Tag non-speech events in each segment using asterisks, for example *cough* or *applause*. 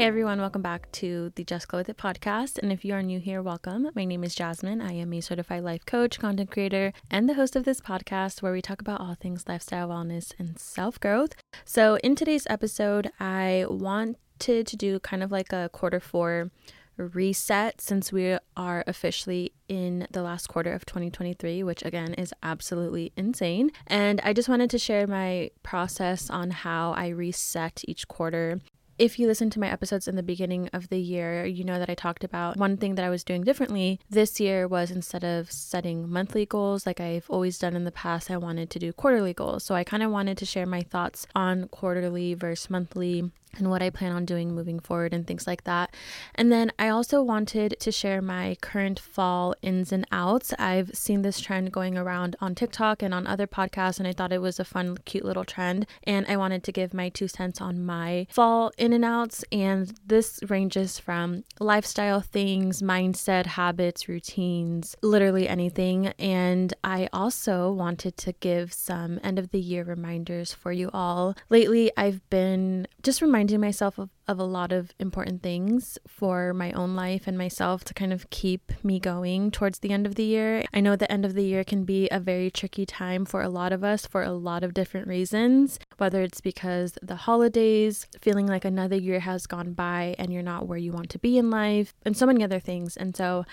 Hey everyone, welcome back to the Just Go With It podcast. And if you are new here, welcome. My name is Jasmine. I am a certified life coach, content creator, and the host of this podcast where we talk about all things lifestyle, wellness, and self growth. So, in today's episode, I wanted to do kind of like a quarter four reset since we are officially in the last quarter of 2023, which again is absolutely insane. And I just wanted to share my process on how I reset each quarter if you listen to my episodes in the beginning of the year, you know that I talked about one thing that I was doing differently this year was instead of setting monthly goals like I've always done in the past, I wanted to do quarterly goals. So I kind of wanted to share my thoughts on quarterly versus monthly and what I plan on doing moving forward and things like that. And then I also wanted to share my current fall ins and outs. I've seen this trend going around on TikTok and on other podcasts, and I thought it was a fun, cute little trend. And I wanted to give my two cents on my fall in and outs. And this ranges from lifestyle things, mindset, habits, routines, literally anything. And I also wanted to give some end of the year reminders for you all. Lately, I've been just reminding reminding myself of of a lot of important things for my own life and myself to kind of keep me going towards the end of the year. I know the end of the year can be a very tricky time for a lot of us for a lot of different reasons, whether it's because the holidays, feeling like another year has gone by and you're not where you want to be in life, and so many other things. And so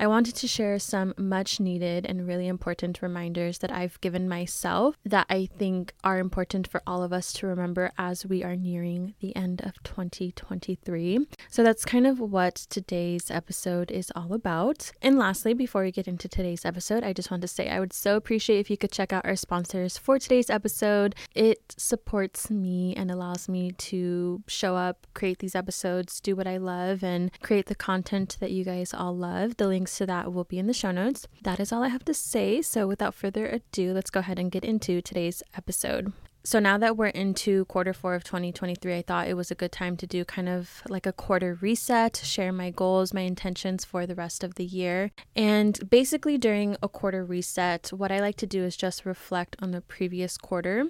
I wanted to share some much needed and really important reminders that I've given myself that I think are important for all of us to remember as we are nearing the end of 20 2023. So that's kind of what today's episode is all about. And lastly, before we get into today's episode, I just want to say I would so appreciate if you could check out our sponsors for today's episode. It supports me and allows me to show up, create these episodes, do what I love, and create the content that you guys all love. The links to that will be in the show notes. That is all I have to say. So without further ado, let's go ahead and get into today's episode. So now that we're into quarter four of 2023, I thought it was a good time to do kind of like a quarter reset, share my goals, my intentions for the rest of the year. And basically, during a quarter reset, what I like to do is just reflect on the previous quarter.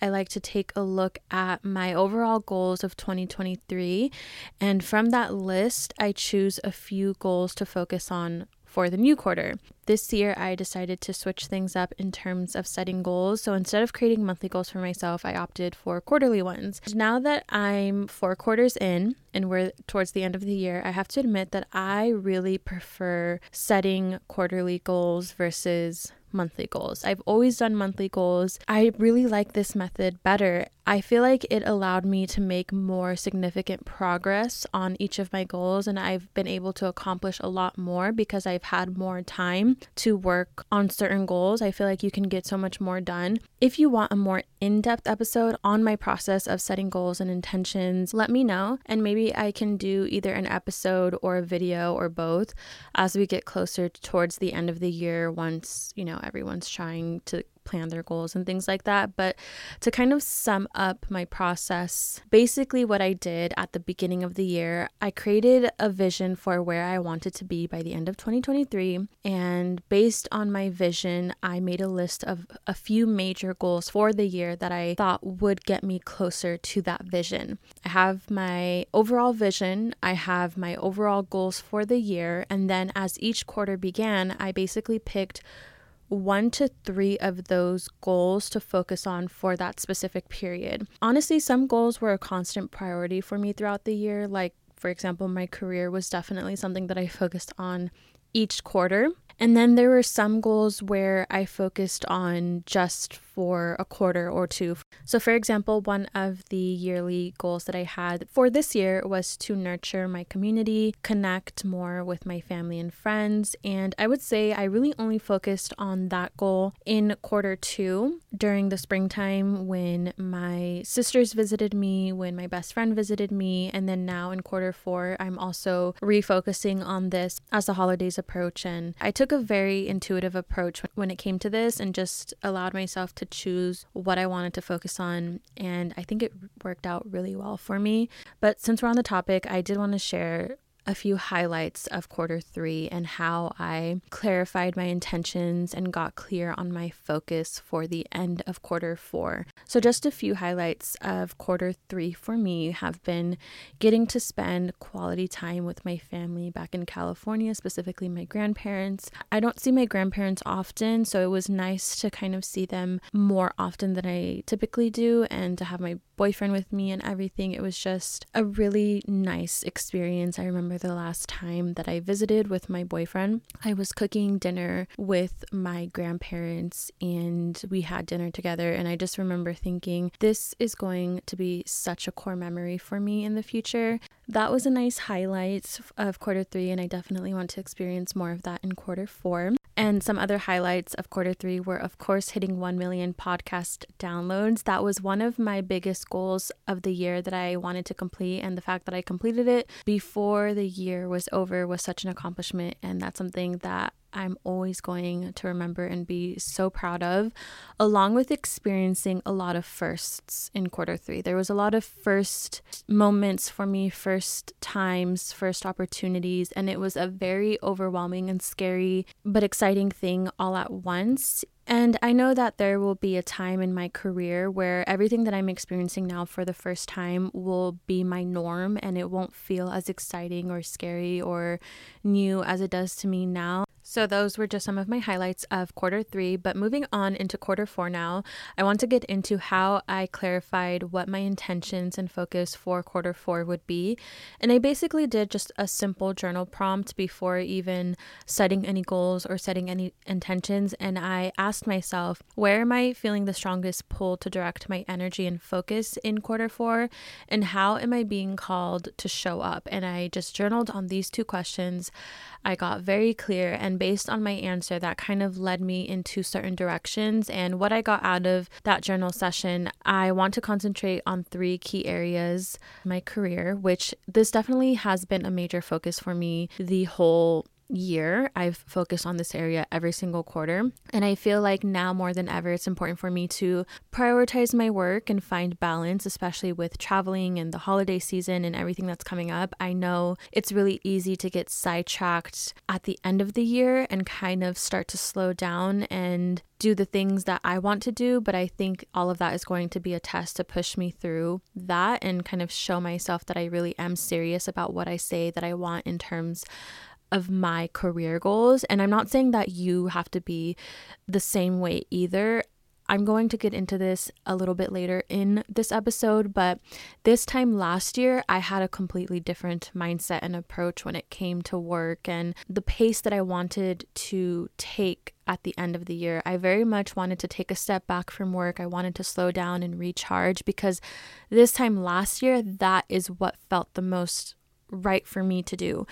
I like to take a look at my overall goals of 2023. And from that list, I choose a few goals to focus on for the new quarter. This year, I decided to switch things up in terms of setting goals. So instead of creating monthly goals for myself, I opted for quarterly ones. Now that I'm four quarters in and we're towards the end of the year, I have to admit that I really prefer setting quarterly goals versus monthly goals. I've always done monthly goals. I really like this method better. I feel like it allowed me to make more significant progress on each of my goals, and I've been able to accomplish a lot more because I've had more time to work on certain goals. I feel like you can get so much more done. If you want a more in depth episode on my process of setting goals and intentions, let me know, and maybe I can do either an episode or a video or both as we get closer towards the end of the year once, you know, everyone's trying to plan their goals and things like that. But to kind of sum up my process, basically what I did at the beginning of the year, I created a vision for where I wanted to be by the end of 2023. And based on my vision, I made a list of a few major goals for the year that I thought would get me closer to that vision. I have my overall vision, I have my overall goals for the year, and then as each quarter began, I basically picked one to three of those goals to focus on for that specific period. Honestly, some goals were a constant priority for me throughout the year. Like, for example, my career was definitely something that I focused on each quarter. And then there were some goals where I focused on just for a quarter or two. So, for example, one of the yearly goals that I had for this year was to nurture my community, connect more with my family and friends. And I would say I really only focused on that goal in quarter two during the springtime when my sisters visited me, when my best friend visited me. And then now in quarter four, I'm also refocusing on this as the holidays approach. And I took a very intuitive approach when it came to this and just allowed myself to choose what I wanted to focus on. And I think it worked out really well for me. But since we're on the topic, I did want to share a few highlights of quarter three and how I clarified my intentions and got clear on my focus for the end of quarter four. So, just a few highlights of quarter three for me have been getting to spend quality time with my family back in California, specifically my grandparents. I don't see my grandparents often, so it was nice to kind of see them more often than I typically do and to have my boyfriend with me and everything. It was just a really nice experience. I remember the last time that I visited with my boyfriend, I was cooking dinner with my grandparents and we had dinner together. And I just remember thinking, this is going to be such a core memory for me in the future. That was a nice highlight of quarter three, and I definitely want to experience more of that in quarter four. And some other highlights of quarter three were, of course, hitting 1 million podcast downloads. That was one of my biggest goals of the year that I wanted to complete. And the fact that I completed it before the year was over was such an accomplishment. And that's something that I'm always going to remember and be so proud of, along with experiencing a lot of firsts in quarter three. There was a lot of first moments for me, first times, first opportunities, and it was a very overwhelming and scary but exciting thing all at once. And I know that there will be a time in my career where everything that I'm experiencing now for the first time will be my norm and it won't feel as exciting or scary or new as it does to me now. So, those were just some of my highlights of quarter three. But moving on into quarter four now, I want to get into how I clarified what my intentions and focus for quarter four would be. And I basically did just a simple journal prompt before even setting any goals or setting any intentions. And I asked myself, where am I feeling the strongest pull to direct my energy and focus in quarter four? And how am I being called to show up? And I just journaled on these two questions. I got very clear, and based on my answer, that kind of led me into certain directions. And what I got out of that journal session, I want to concentrate on three key areas my career, which this definitely has been a major focus for me the whole year, I've focused on this area every single quarter. And I feel like now more than ever, it's important for me to prioritize my work and find balance, especially with traveling and the holiday season and everything that's coming up. I know it's really easy to get sidetracked at the end of the year and kind of start to slow down and do the things that I want to do, but I think all of that is going to be a test to push me through that and kind of show myself that I really am serious about what I say that I want in terms of my career goals. And I'm not saying that you have to be the same way either. I'm going to get into this a little bit later in this episode, but this time last year, I had a completely different mindset and approach when it came to work and the pace that I wanted to take at the end of the year. I very much wanted to take a step back from work. I wanted to slow down and recharge because this time last year, that is what felt the most right for me to do.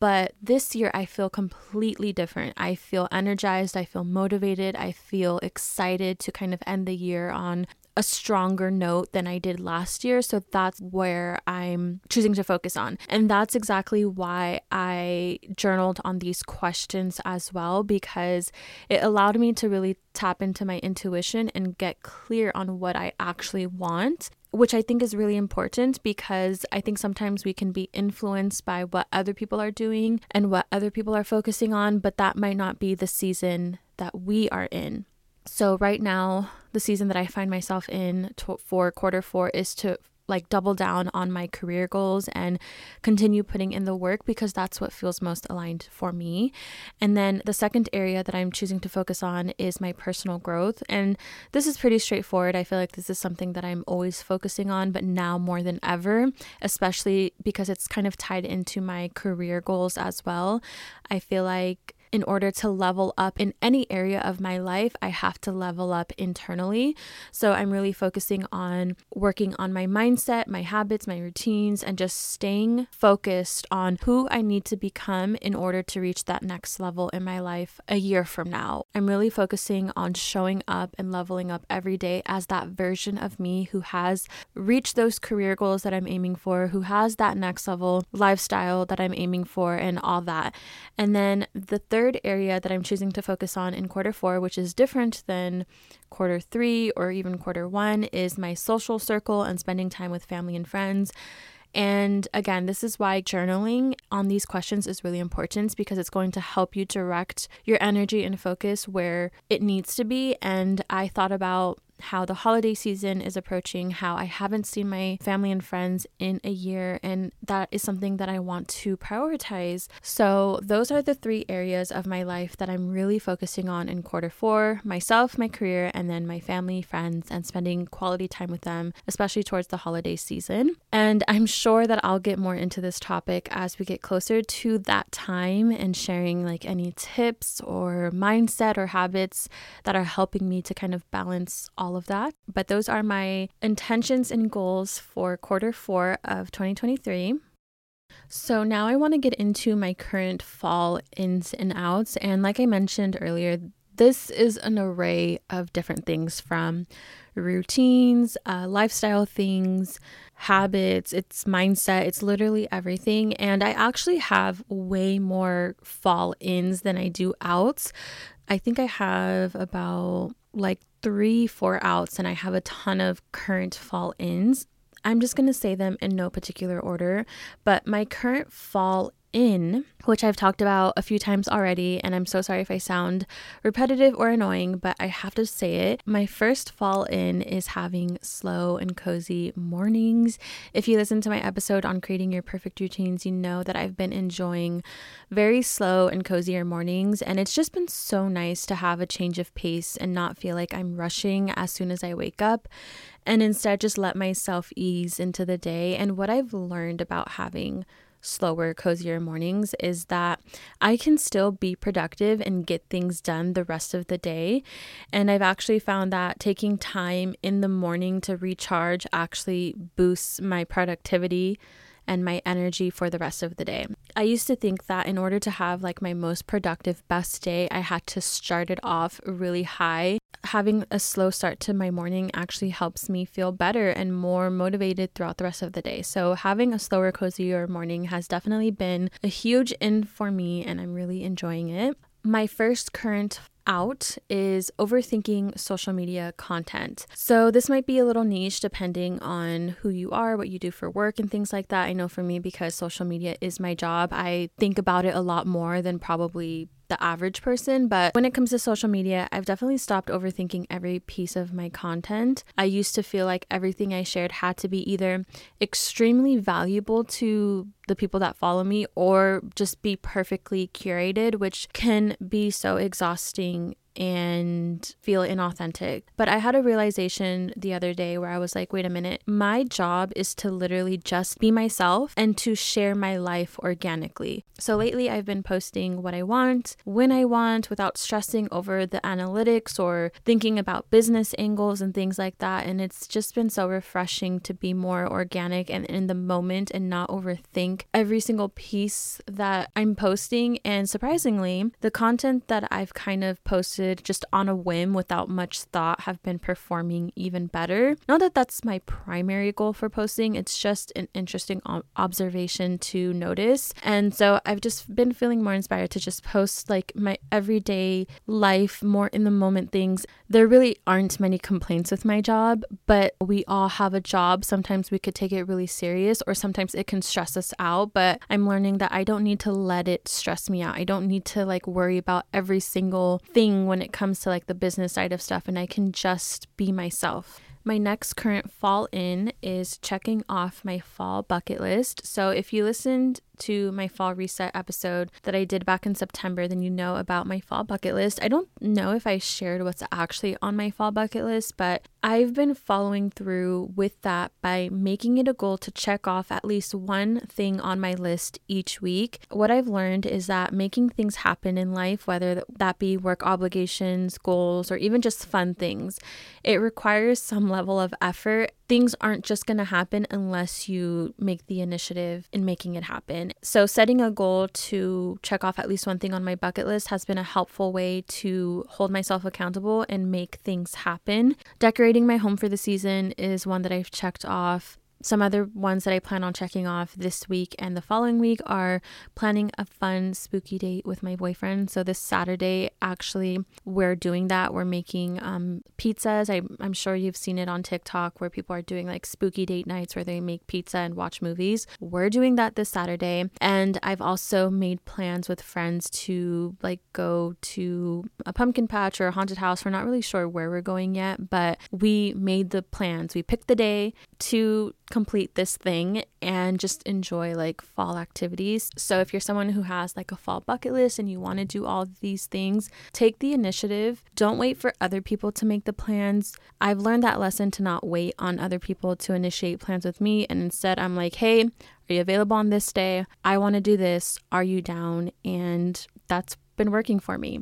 But this year, I feel completely different. I feel energized. I feel motivated. I feel excited to kind of end the year on a stronger note than I did last year. So that's where I'm choosing to focus on. And that's exactly why I journaled on these questions as well, because it allowed me to really tap into my intuition and get clear on what I actually want which I think is really important because I think sometimes we can be influenced by what other people are doing and what other people are focusing on, but that might not be the season that we are in. So, right now, the season that I find myself in to- for quarter four is to like double down on my career goals and continue putting in the work because that's what feels most aligned for me. And then the second area that I'm choosing to focus on is my personal growth. And this is pretty straightforward. I feel like this is something that I'm always focusing on, but now more than ever, especially because it's kind of tied into my career goals as well. I feel like in order to level up in any area of my life, I have to level up internally. So I'm really focusing on working on my mindset, my habits, my routines, and just staying focused on who I need to become in order to reach that next level in my life a year from now. I'm really focusing on showing up and leveling up every day as that version of me who has reached those career goals that I'm aiming for, who has that next level lifestyle that I'm aiming for, and all that. And then the third area that I'm choosing to focus on in quarter four, which is different than quarter three or even quarter one, is my social circle and spending time with family and friends. And again, this is why journaling on these questions is really important because it's going to help you direct your energy and focus where it needs to be. And I thought about how the holiday season is approaching, how I haven't seen my family and friends in a year, and that is something that I want to prioritize. So, those are the three areas of my life that I'm really focusing on in quarter four myself, my career, and then my family, friends, and spending quality time with them, especially towards the holiday season. And I'm sure that I'll get more into this topic as we get closer to that time and sharing like any tips or mindset or habits that are helping me to kind of balance all of that. But those are my intentions and goals for quarter four of 2023. So now I want to get into my current fall ins and outs. And like I mentioned earlier, this is an array of different things from routines, uh, lifestyle things, habits, it's mindset, it's literally everything. And I actually have way more fall ins than I do outs. I think I have about like three, four outs, and I have a ton of current fall ins. I'm just going to say them in no particular order, but my current fall in, which I've talked about a few times already, and I'm so sorry if I sound repetitive or annoying, but I have to say it. My first fall in is having slow and cozy mornings. If you listen to my episode on creating your perfect routines, you know that I've been enjoying very slow and cozier mornings, and it's just been so nice to have a change of pace and not feel like I'm rushing as soon as I wake up and instead just let myself ease into the day. And what I've learned about having slower, cozier mornings is that I can still be productive and get things done the rest of the day. And I've actually found that taking time in the morning to recharge actually boosts my productivity and my energy for the rest of the day. I used to think that in order to have like my most productive, best day, I had to start it off really high. Having a slow start to my morning actually helps me feel better and more motivated throughout the rest of the day. So, having a slower, cozier morning has definitely been a huge in for me, and I'm really enjoying it. My first current out is overthinking social media content. So, this might be a little niche depending on who you are, what you do for work, and things like that. I know for me, because social media is my job, I think about it a lot more than probably the average person. But when it comes to social media, I've definitely stopped overthinking every piece of my content. I used to feel like everything I shared had to be either extremely valuable to the people that follow me or just be perfectly curated, which can be so exhausting and feel inauthentic. But I had a realization the other day where I was like, wait a minute, my job is to literally just be myself and to share my life organically. So lately, I've been posting what I want, when I want, without stressing over the analytics or thinking about business angles and things like that. And it's just been so refreshing to be more organic and in the moment and not overthink every single piece that I'm posting. And surprisingly, the content that I've kind of posted just on a whim without much thought have been performing even better. Not that that's my primary goal for posting, it's just an interesting observation to notice. And so I've just been feeling more inspired to just post like my everyday life, more in the moment things. There really aren't many complaints with my job, but we all have a job. Sometimes we could take it really serious, or sometimes it can stress us out. But I'm learning that I don't need to let it stress me out. I don't need to like worry about every single thing when it comes to like the business side of stuff, and I can just be myself. My next current fall in is checking off my fall bucket list. So, if you listened to my fall reset episode that I did back in September, then you know about my fall bucket list. I don't know if I shared what's actually on my fall bucket list, but I've been following through with that by making it a goal to check off at least one thing on my list each week. What I've learned is that making things happen in life, whether that be work obligations, goals, or even just fun things, it requires some level of effort things aren't just going to happen unless you make the initiative in making it happen. So, setting a goal to check off at least one thing on my bucket list has been a helpful way to hold myself accountable and make things happen. Decorating my home for the season is one that I've checked off. Some other ones that I plan on checking off this week and the following week are planning a fun spooky date with my boyfriend. So this Saturday, actually, we're doing that. We're making um, pizzas. I, I'm sure you've seen it on TikTok where people are doing like spooky date nights where they make pizza and watch movies. We're doing that this Saturday. And I've also made plans with friends to like go to a pumpkin patch or a haunted house. We're not really sure where we're going yet, but we made the plans. We picked the day to complete this thing and just enjoy like fall activities. So, if you're someone who has like a fall bucket list and you want to do all these things, take the initiative. Don't wait for other people to make the plans. I've learned that lesson to not wait on other people to initiate plans with me. And instead, I'm like, hey, are you available on this day? I want to do this. Are you down? And that's been working for me.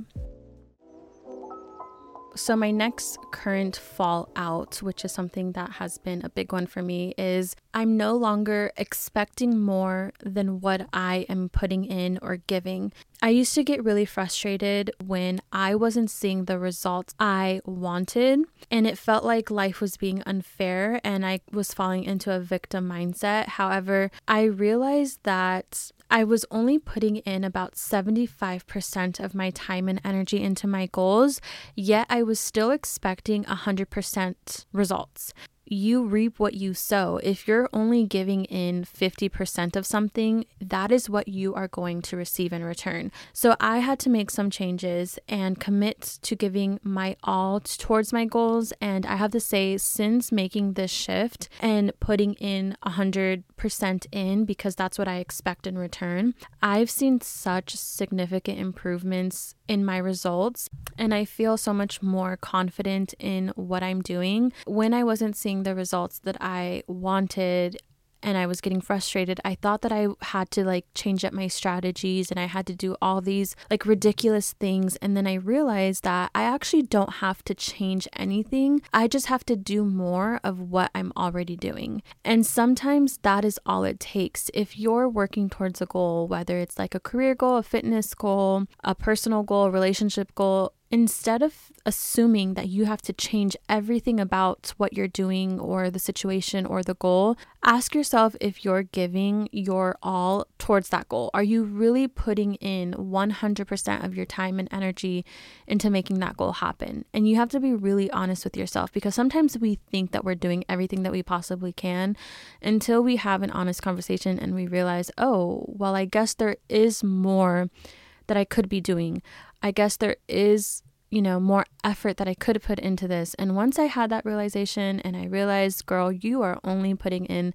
So, my next current fallout, which is something that has been a big one for me, is I'm no longer expecting more than what I am putting in or giving. I used to get really frustrated when I wasn't seeing the results I wanted, and it felt like life was being unfair and I was falling into a victim mindset. However, I realized that I was only putting in about 75% of my time and energy into my goals, yet I was still expecting 100% results you reap what you sow. If you're only giving in 50% of something, that is what you are going to receive in return. So I had to make some changes and commit to giving my all towards my goals. And I have to say, since making this shift and putting in 100% in, because that's what I expect in return, I've seen such significant improvements in my results. And I feel so much more confident in what I'm doing. When I wasn't seeing the results that I wanted, and I was getting frustrated, I thought that I had to like change up my strategies and I had to do all these like ridiculous things. And then I realized that I actually don't have to change anything. I just have to do more of what I'm already doing. And sometimes that is all it takes. If you're working towards a goal, whether it's like a career goal, a fitness goal, a personal goal, relationship goal, instead of assuming that you have to change everything about what you're doing or the situation or the goal, ask yourself if you're giving your all towards that goal. Are you really putting in 100% of your time and energy into making that goal happen? And you have to be really honest with yourself because sometimes we think that we're doing everything that we possibly can until we have an honest conversation and we realize, oh, well, I guess there is more that I could be doing. I guess there is, you know, more effort that I could put into this. And once I had that realization and I realized, girl, you are only putting in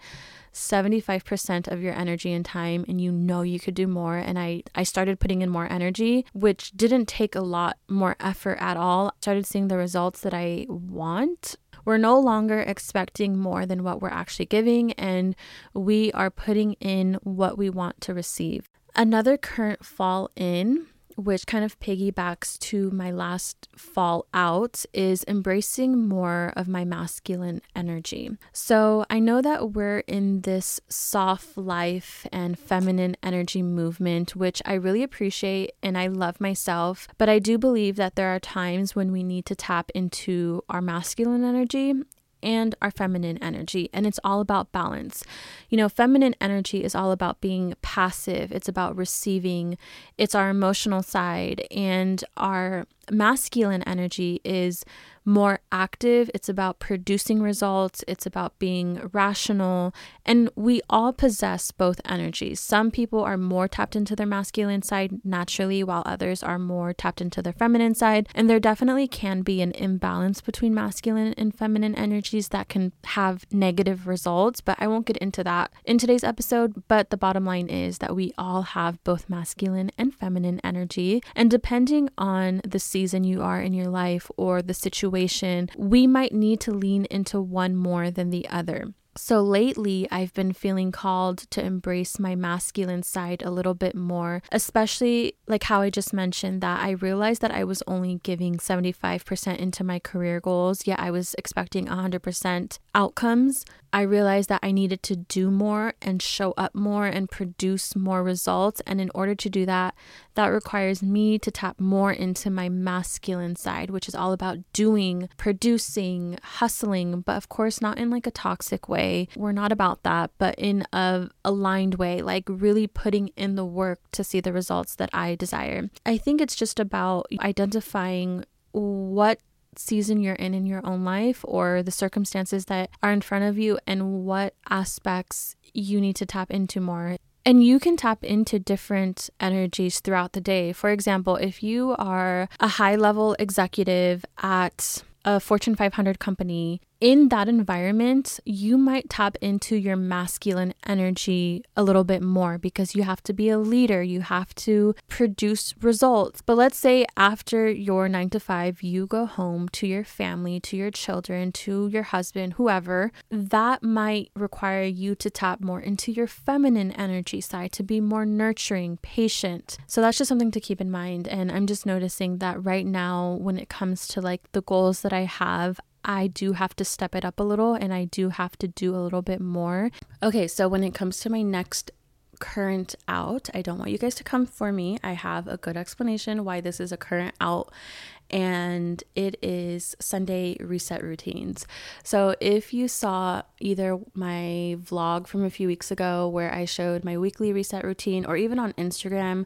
75% of your energy and time and you know you could do more and I I started putting in more energy which didn't take a lot more effort at all. I started seeing the results that I want we're no longer expecting more than what we're actually giving, and we are putting in what we want to receive. Another current fall in which kind of piggybacks to my last fall out, is embracing more of my masculine energy. So I know that we're in this soft life and feminine energy movement, which I really appreciate and I love myself. But I do believe that there are times when we need to tap into our masculine energy and our feminine energy. And it's all about balance. You know, feminine energy is all about being passive, it's about receiving, it's our emotional side and our masculine energy is more active, it's about producing results, it's about being rational, and we all possess both energies. Some people are more tapped into their masculine side naturally, while others are more tapped into their feminine side. And there definitely can be an imbalance between masculine and feminine energies that can have negative results, but I won't get into that in today's episode. But the bottom line is that we all have both masculine and feminine energy, and depending on the season you are in your life or the situation, situation, we might need to lean into one more than the other. So lately, I've been feeling called to embrace my masculine side a little bit more, especially like how I just mentioned that I realized that I was only giving 75% into my career goals, yet I was expecting 100% outcomes. I realized that I needed to do more and show up more and produce more results. And in order to do that, that requires me to tap more into my masculine side, which is all about doing, producing, hustling, but of course, not in like a toxic way. We're not about that, but in a aligned way, like really putting in the work to see the results that I desire. I think it's just about identifying what season you're in in your own life or the circumstances that are in front of you and what aspects you need to tap into more. And you can tap into different energies throughout the day. For example, if you are a high level executive at a Fortune 500 company in that environment, you might tap into your masculine energy a little bit more because you have to be a leader, you have to produce results. But let's say after your nine to five, you go home to your family, to your children, to your husband, whoever, that might require you to tap more into your feminine energy side to be more nurturing, patient. So that's just something to keep in mind. And I'm just noticing that right now, when it comes to like the goals that I have, I do have to step it up a little and I do have to do a little bit more. Okay, so when it comes to my next current out, I don't want you guys to come for me. I have a good explanation why this is a current out and it is Sunday reset routines. So, if you saw either my vlog from a few weeks ago where I showed my weekly reset routine, or even on Instagram,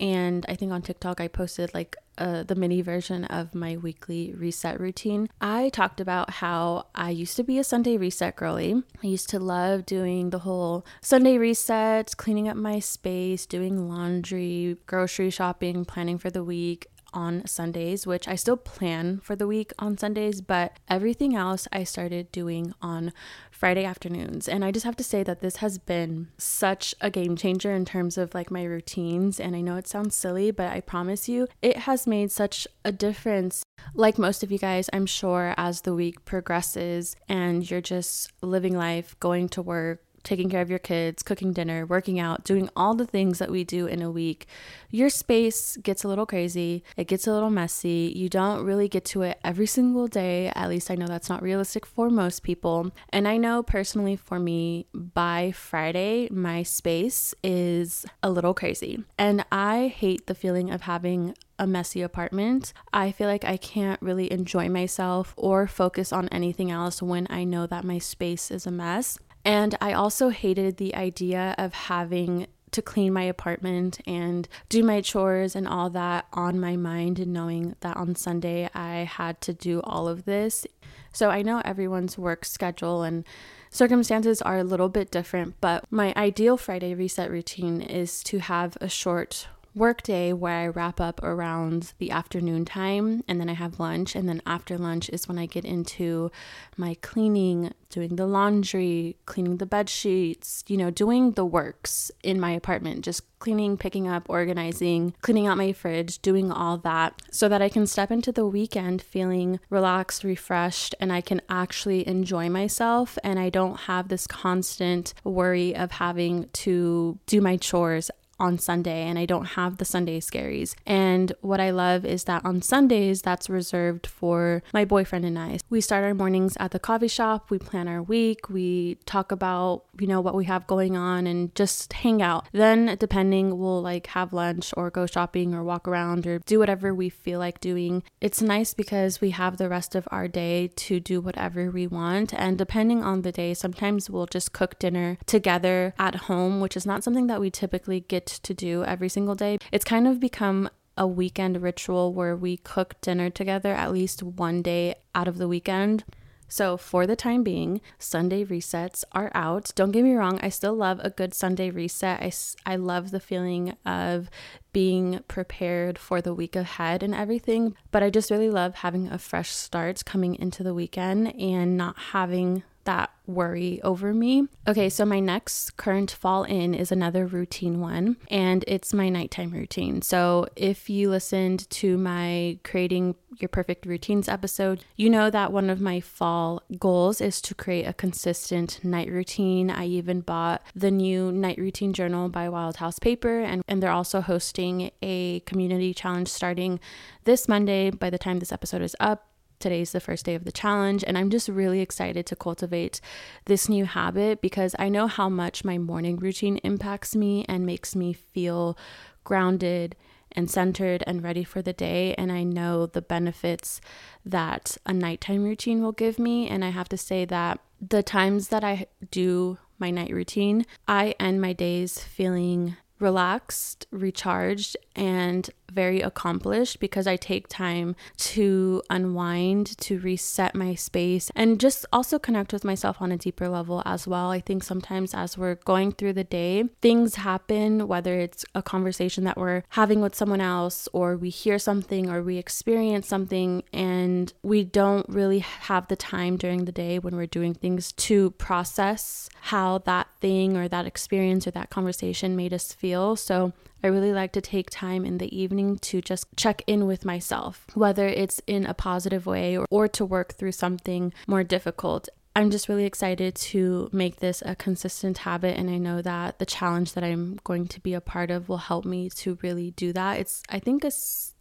and I think on TikTok, I posted like uh, the mini version of my weekly reset routine. I talked about how I used to be a Sunday reset girly. I used to love doing the whole Sunday resets, cleaning up my space, doing laundry, grocery shopping, planning for the week on Sundays, which I still plan for the week on Sundays, but everything else I started doing on Friday afternoons. And I just have to say that this has been such a game changer in terms of like my routines. And I know it sounds silly, but I promise you, it has made such a difference. Like most of you guys, I'm sure as the week progresses and you're just living life, going to work, taking care of your kids, cooking dinner, working out, doing all the things that we do in a week, your space gets a little crazy. It gets a little messy. You don't really get to it every single day. At least I know that's not realistic for most people. And I know personally for me, by Friday, my space is a little crazy. And I hate the feeling of having a messy apartment. I feel like I can't really enjoy myself or focus on anything else when I know that my space is a mess. And I also hated the idea of having to clean my apartment and do my chores and all that on my mind, and knowing that on Sunday I had to do all of this. So I know everyone's work schedule and circumstances are a little bit different, but my ideal Friday reset routine is to have a short workday where I wrap up around the afternoon time and then I have lunch. And then after lunch is when I get into my cleaning, doing the laundry, cleaning the bed sheets, you know, doing the works in my apartment, just cleaning, picking up, organizing, cleaning out my fridge, doing all that so that I can step into the weekend feeling relaxed, refreshed, and I can actually enjoy myself. And I don't have this constant worry of having to do my chores on Sunday and I don't have the Sunday scaries. And what I love is that on Sundays, that's reserved for my boyfriend and I. We start our mornings at the coffee shop, we plan our week, we talk about, you know, what we have going on and just hang out. Then, depending, we'll like have lunch or go shopping or walk around or do whatever we feel like doing. It's nice because we have the rest of our day to do whatever we want. And depending on the day, sometimes we'll just cook dinner together at home, which is not something that we typically get to do every single day. It's kind of become a weekend ritual where we cook dinner together at least one day out of the weekend. So, for the time being, Sunday resets are out. Don't get me wrong, I still love a good Sunday reset. I, I love the feeling of being prepared for the week ahead and everything, but I just really love having a fresh start coming into the weekend and not having that worry over me. Okay, so my next current fall in is another routine one, and it's my nighttime routine. So if you listened to my creating your perfect routines episode, you know that one of my fall goals is to create a consistent night routine. I even bought the new night routine journal by Wild House Paper, and, and they're also hosting a community challenge starting this Monday by the time this episode is up Today's the first day of the challenge, and I'm just really excited to cultivate this new habit because I know how much my morning routine impacts me and makes me feel grounded and centered and ready for the day. And I know the benefits that a nighttime routine will give me. And I have to say that the times that I do my night routine, I end my days feeling relaxed, recharged, and very accomplished because I take time to unwind, to reset my space, and just also connect with myself on a deeper level as well. I think sometimes as we're going through the day, things happen, whether it's a conversation that we're having with someone else, or we hear something, or we experience something, and we don't really have the time during the day when we're doing things to process how that thing or that experience or that conversation made us feel. So I really like to take time in the evening to just check in with myself, whether it's in a positive way or, or to work through something more difficult. I'm just really excited to make this a consistent habit and I know that the challenge that I'm going to be a part of will help me to really do that. It's I think a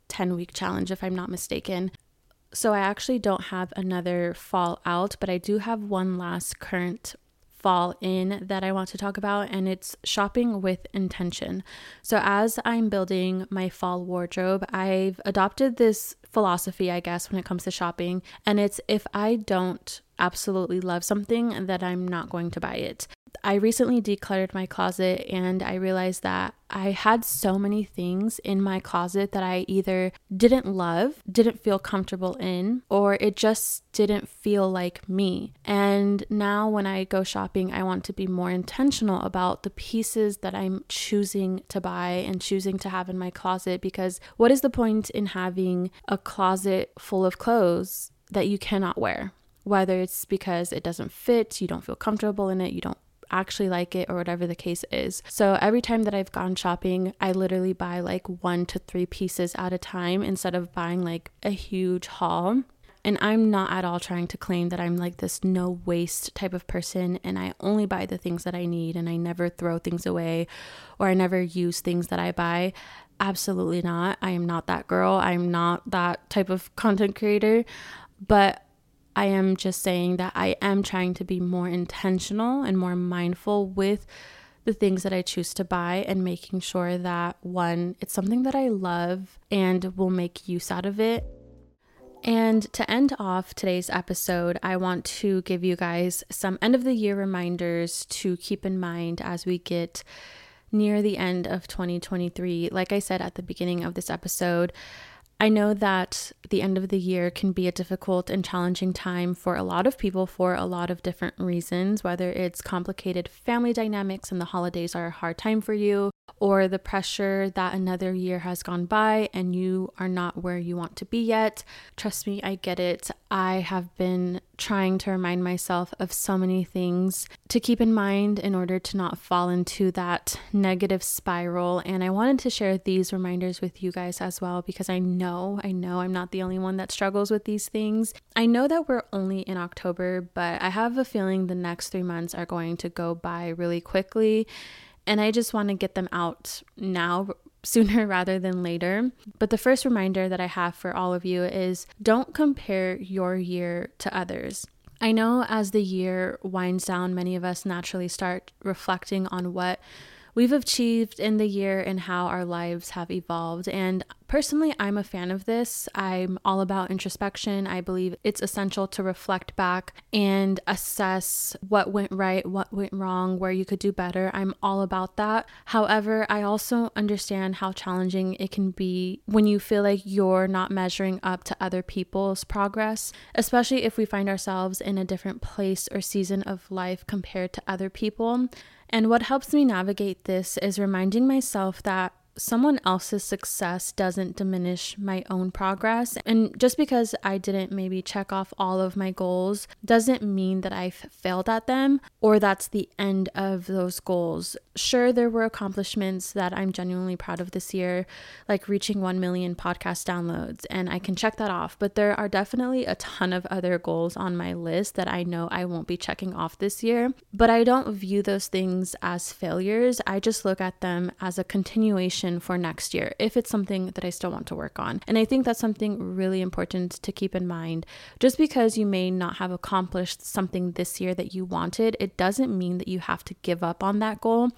10 week challenge if I'm not mistaken. So I actually don't have another fall out, but I do have one last current fall in that I want to talk about, and it's shopping with intention. So, as I'm building my fall wardrobe, I've adopted this philosophy, I guess, when it comes to shopping, and it's if I don't absolutely love something, that I'm not going to buy it. I recently decluttered my closet and I realized that I had so many things in my closet that I either didn't love, didn't feel comfortable in, or it just didn't feel like me. And now when I go shopping, I want to be more intentional about the pieces that I'm choosing to buy and choosing to have in my closet because what is the point in having a closet full of clothes that you cannot wear? Whether it's because it doesn't fit, you don't feel comfortable in it, you don't actually like it or whatever the case is. So every time that I've gone shopping, I literally buy like one to three pieces at a time instead of buying like a huge haul. And I'm not at all trying to claim that I'm like this no waste type of person and I only buy the things that I need and I never throw things away or I never use things that I buy. Absolutely not. I am not that girl. I'm not that type of content creator. But I am just saying that I am trying to be more intentional and more mindful with the things that I choose to buy and making sure that one, it's something that I love and will make use out of it. And to end off today's episode, I want to give you guys some end of the year reminders to keep in mind as we get near the end of 2023. Like I said at the beginning of this episode, I know that the end of the year can be a difficult and challenging time for a lot of people for a lot of different reasons, whether it's complicated family dynamics and the holidays are a hard time for you, or the pressure that another year has gone by and you are not where you want to be yet. Trust me, I get it. I have been trying to remind myself of so many things to keep in mind in order to not fall into that negative spiral. And I wanted to share these reminders with you guys as well because I know, I know I'm not the only one that struggles with these things. I know that we're only in October, but I have a feeling the next three months are going to go by really quickly. And I just want to get them out now sooner *laughs* rather than later. But the first reminder that I have for all of you is don't compare your year to others. I know as the year winds down, many of us naturally start reflecting on what we've achieved in the year and how our lives have evolved. And personally, I'm a fan of this. I'm all about introspection. I believe it's essential to reflect back and assess what went right, what went wrong, where you could do better. I'm all about that. However, I also understand how challenging it can be when you feel like you're not measuring up to other people's progress, especially if we find ourselves in a different place or season of life compared to other people. And what helps me navigate this is reminding myself that someone else's success doesn't diminish my own progress. And just because I didn't maybe check off all of my goals doesn't mean that I've failed at them or that's the end of those goals. Sure, there were accomplishments that I'm genuinely proud of this year, like reaching 1 million podcast downloads, and I can check that off. But there are definitely a ton of other goals on my list that I know I won't be checking off this year. But I don't view those things as failures, I just look at them as a continuation for next year if it's something that I still want to work on. And I think that's something really important to keep in mind. Just because you may not have accomplished something this year that you wanted, it doesn't mean that you have to give up on that goal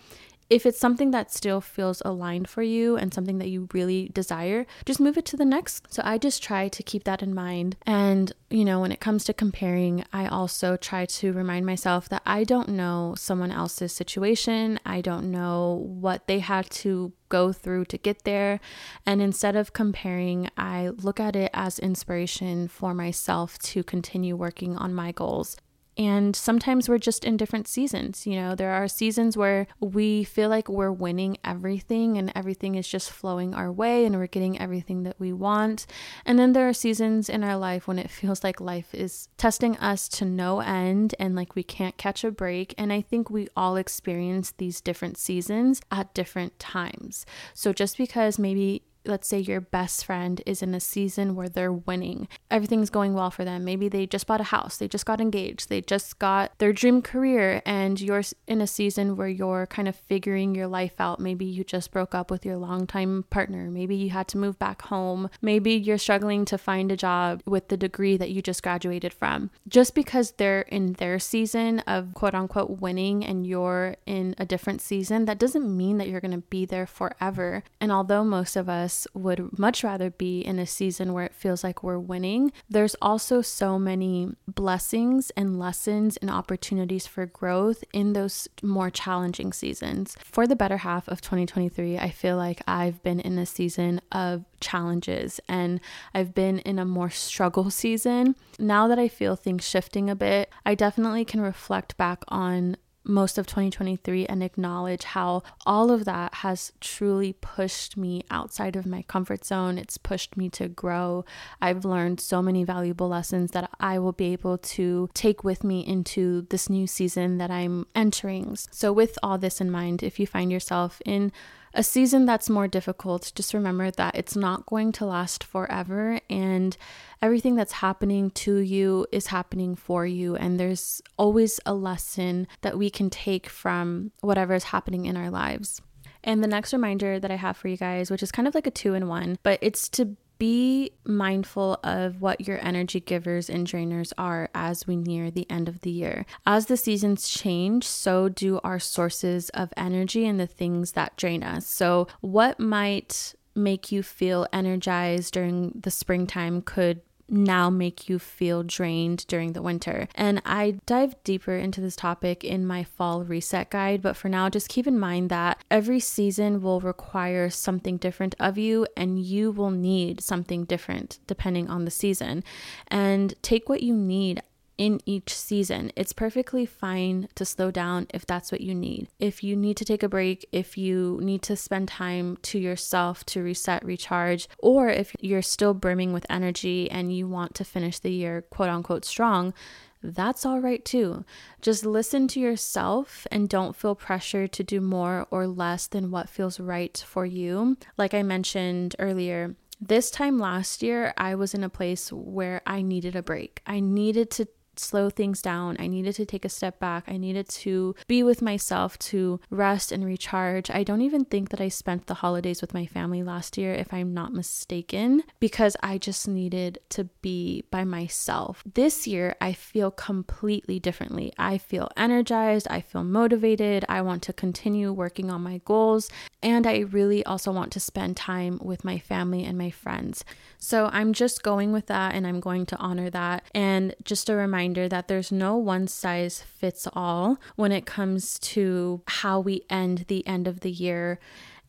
if it's something that still feels aligned for you and something that you really desire, just move it to the next. So I just try to keep that in mind. And, you know, when it comes to comparing, I also try to remind myself that I don't know someone else's situation. I don't know what they had to go through to get there. And instead of comparing, I look at it as inspiration for myself to continue working on my goals. And sometimes we're just in different seasons. You know, there are seasons where we feel like we're winning everything and everything is just flowing our way and we're getting everything that we want. And then there are seasons in our life when it feels like life is testing us to no end and like we can't catch a break. And I think we all experience these different seasons at different times. So just because maybe let's say your best friend is in a season where they're winning, everything's going well for them. Maybe they just bought a house, they just got engaged, they just got their dream career, and you're in a season where you're kind of figuring your life out. Maybe you just broke up with your longtime partner, maybe you had to move back home, maybe you're struggling to find a job with the degree that you just graduated from. Just because they're in their season of quote unquote winning and you're in a different season, that doesn't mean that you're going to be there forever. And although most of us us would much rather be in a season where it feels like we're winning, there's also so many blessings and lessons and opportunities for growth in those more challenging seasons. For the better half of 2023, I feel like I've been in a season of challenges and I've been in a more struggle season. Now that I feel things shifting a bit, I definitely can reflect back on most of 2023 and acknowledge how all of that has truly pushed me outside of my comfort zone. It's pushed me to grow. I've learned so many valuable lessons that I will be able to take with me into this new season that I'm entering. So, with all this in mind, if you find yourself in a season that's more difficult, just remember that it's not going to last forever and everything that's happening to you is happening for you. And there's always a lesson that we can take from whatever is happening in our lives. And the next reminder that I have for you guys, which is kind of like a two in one, but it's to be mindful of what your energy givers and drainers are as we near the end of the year. As the seasons change, so do our sources of energy and the things that drain us. So, what might make you feel energized during the springtime could now make you feel drained during the winter. And I dive deeper into this topic in my fall reset guide, but for now, just keep in mind that every season will require something different of you, and you will need something different depending on the season. And take what you need in each season. It's perfectly fine to slow down if that's what you need. If you need to take a break, if you need to spend time to yourself to reset, recharge, or if you're still brimming with energy and you want to finish the year quote unquote strong, that's all right too. Just listen to yourself and don't feel pressure to do more or less than what feels right for you. Like I mentioned earlier, this time last year, I was in a place where I needed a break. I needed to slow things down. I needed to take a step back. I needed to be with myself to rest and recharge. I don't even think that I spent the holidays with my family last year, if I'm not mistaken, because I just needed to be by myself. This year, I feel completely differently. I feel energized. I feel motivated. I want to continue working on my goals. And I really also want to spend time with my family and my friends. So I'm just going with that and I'm going to honor that. And just a reminder, reminder that there's no one size fits all when it comes to how we end the end of the year.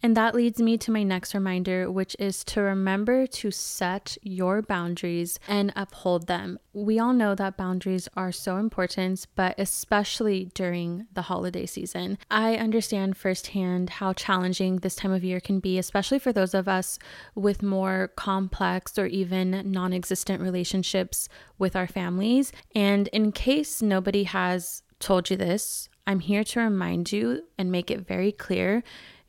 And that leads me to my next reminder, which is to remember to set your boundaries and uphold them. We all know that boundaries are so important, but especially during the holiday season. I understand firsthand how challenging this time of year can be, especially for those of us with more complex or even non existent relationships with our families. And in case nobody has told you this, I'm here to remind you and make it very clear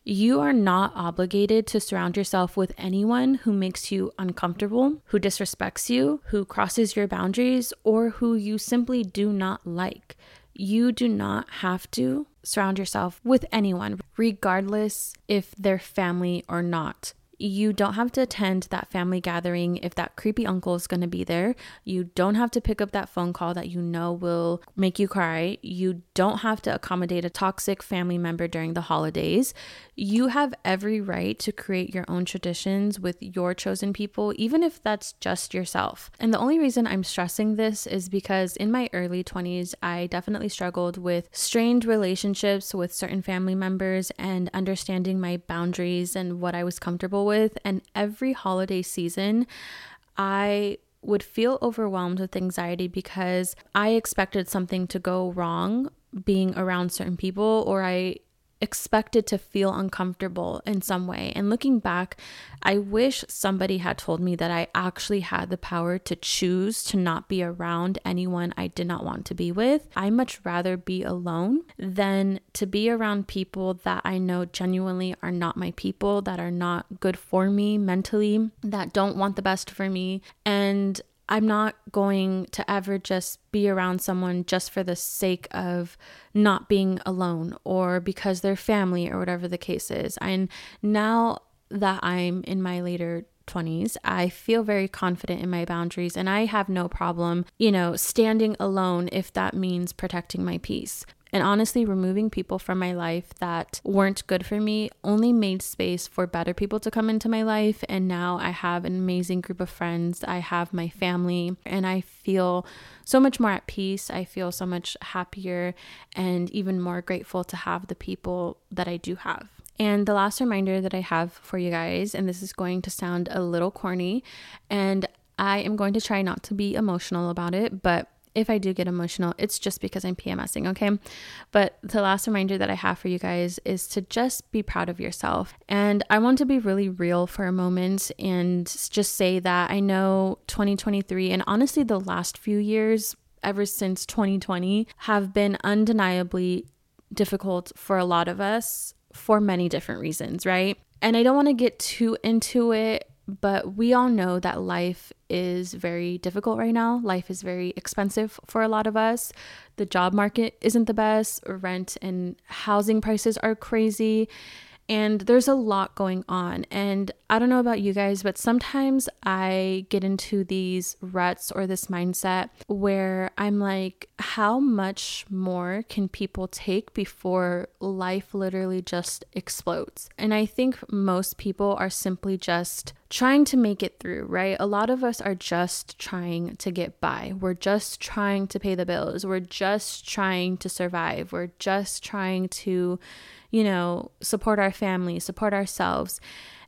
you are not obligated to surround yourself with anyone who makes you uncomfortable, who disrespects you, who crosses your boundaries, or who you simply do not like. You do not have to surround yourself with anyone, regardless if they're family or not. You don't have to attend that family gathering if that creepy uncle is going to be there. You don't have to pick up that phone call that you know will make you cry. You don't have to accommodate a toxic family member during the holidays. You have every right to create your own traditions with your chosen people, even if that's just yourself. And the only reason I'm stressing this is because in my early 20s, I definitely struggled with strained relationships with certain family members and understanding my boundaries and what I was comfortable with. And every holiday season, I would feel overwhelmed with anxiety because I expected something to go wrong being around certain people, or I expected to feel uncomfortable in some way. And looking back, I wish somebody had told me that I actually had the power to choose to not be around anyone I did not want to be with. I much rather be alone than to be around people that I know genuinely are not my people, that are not good for me mentally, that don't want the best for me. And I'm not going to ever just be around someone just for the sake of not being alone or because they're family or whatever the case is. And now that I'm in my later 20s, I feel very confident in my boundaries and I have no problem, you know, standing alone if that means protecting my peace. And honestly, removing people from my life that weren't good for me only made space for better people to come into my life. And now I have an amazing group of friends. I have my family, and I feel so much more at peace. I feel so much happier and even more grateful to have the people that I do have. And the last reminder that I have for you guys, and this is going to sound a little corny, and I am going to try not to be emotional about it, but if I do get emotional, it's just because I'm PMSing, okay? But the last reminder that I have for you guys is to just be proud of yourself. And I want to be really real for a moment and just say that I know 2023 and honestly the last few years ever since 2020 have been undeniably difficult for a lot of us for many different reasons, right? And I don't want to get too into it but we all know that life is very difficult right now. Life is very expensive for a lot of us. The job market isn't the best, rent and housing prices are crazy. And there's a lot going on. And I don't know about you guys, but sometimes I get into these ruts or this mindset where I'm like, how much more can people take before life literally just explodes? And I think most people are simply just trying to make it through, right? A lot of us are just trying to get by. We're just trying to pay the bills. We're just trying to survive. We're just trying to you know, support our family, support ourselves.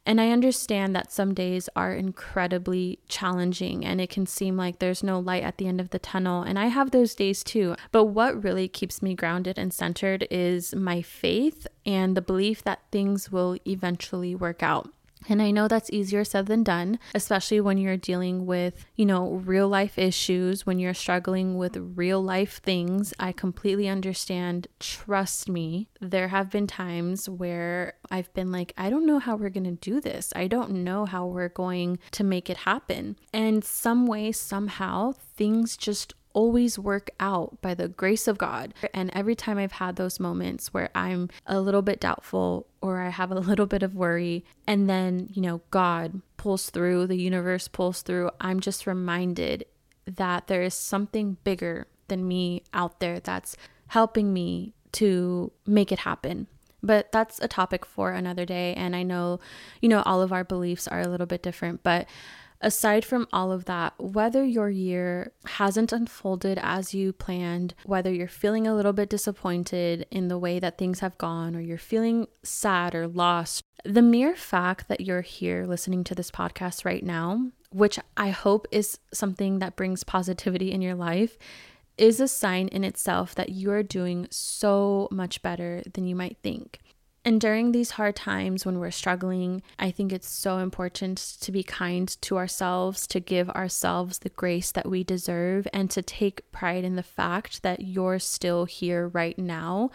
And I understand that some days are incredibly challenging and it can seem like there's no light at the end of the tunnel. And I have those days too. But what really keeps me grounded and centered is my faith and the belief that things will eventually work out. And I know that's easier said than done, especially when you're dealing with, you know, real life issues, when you're struggling with real life things. I completely understand. Trust me, there have been times where I've been like, I don't know how we're going to do this. I don't know how we're going to make it happen. And some way, somehow, things just always work out by the grace of God. And every time I've had those moments where I'm a little bit doubtful or I have a *laughs* little bit of worry, and then, you know, God pulls through, the universe pulls through, I'm just reminded that there is something bigger than me out there that's helping me to make it happen. But that's a topic for another day. And I know, you know, all of our beliefs are a little bit different. But aside from all of that, whether your year hasn't unfolded as you planned, whether you're feeling a little bit disappointed in the way that things have gone, or you're feeling sad or lost, the mere fact that you're here listening to this podcast right now, which I hope is something that brings positivity in your life, is a sign in itself that you are doing so much better than you might think. And during these hard times when we're struggling, I think it's so important to be kind to ourselves, to give ourselves the grace that we deserve, and to take pride in the fact that you're still here right now.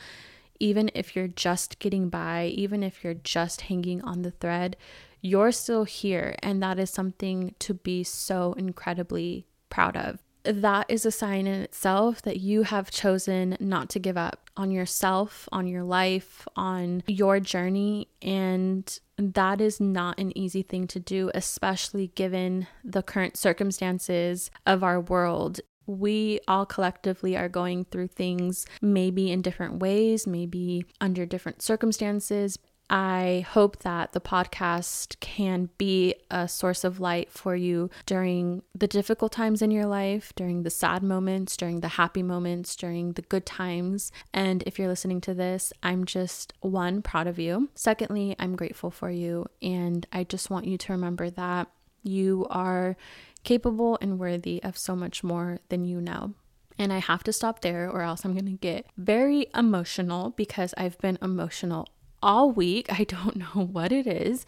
Even if you're just getting by, even if you're just hanging on the thread, you're still here. And that is something to be so incredibly proud of that is a sign in itself that you have chosen not to give up on yourself, on your life, on your journey. And that is not an easy thing to do, especially given the current circumstances of our world. We all collectively are going through things maybe in different ways, maybe under different circumstances, I hope that the podcast can be a source of light for you during the difficult times in your life, during the sad moments, during the happy moments, during the good times. And if you're listening to this, I'm just one, proud of you. Secondly, I'm grateful for you. And I just want you to remember that you are capable and worthy of so much more than you know. And I have to stop there, or else I'm going to get very emotional because I've been emotional all week. I don't *laughs* know what it is.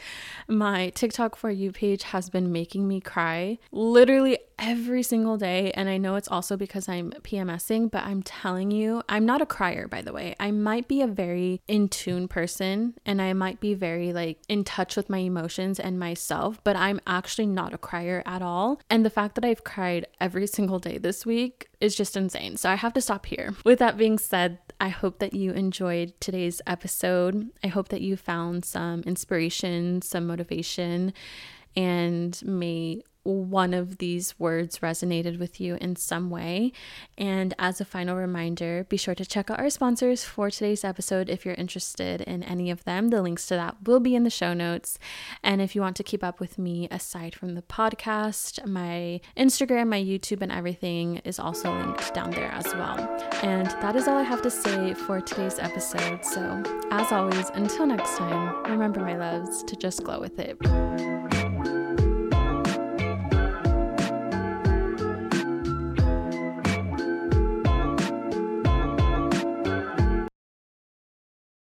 My TikTok for you page has been making me cry literally every single day. And I know it's also because I'm PMSing, but I'm telling you, I'm not a crier, by the way. I might be a very in tune person and I might be very like in touch with my emotions and myself, but I'm actually not a crier at all. And the fact that I've cried every single day this week is just insane. So I have to stop here. With that being said, I hope that you enjoyed today's episode. I hope that you found some inspiration, some motivation, and may one of these words resonated with you in some way. And as a final reminder, be sure to check out our sponsors for today's episode if you're interested in any of them. The links to that will be in the show notes. And if you want to keep up with me aside from the podcast, my Instagram, my YouTube, and everything is also linked down there as well. And that is all I have to say for today's episode. So, as always, until next time, remember, my loves, to just glow with it.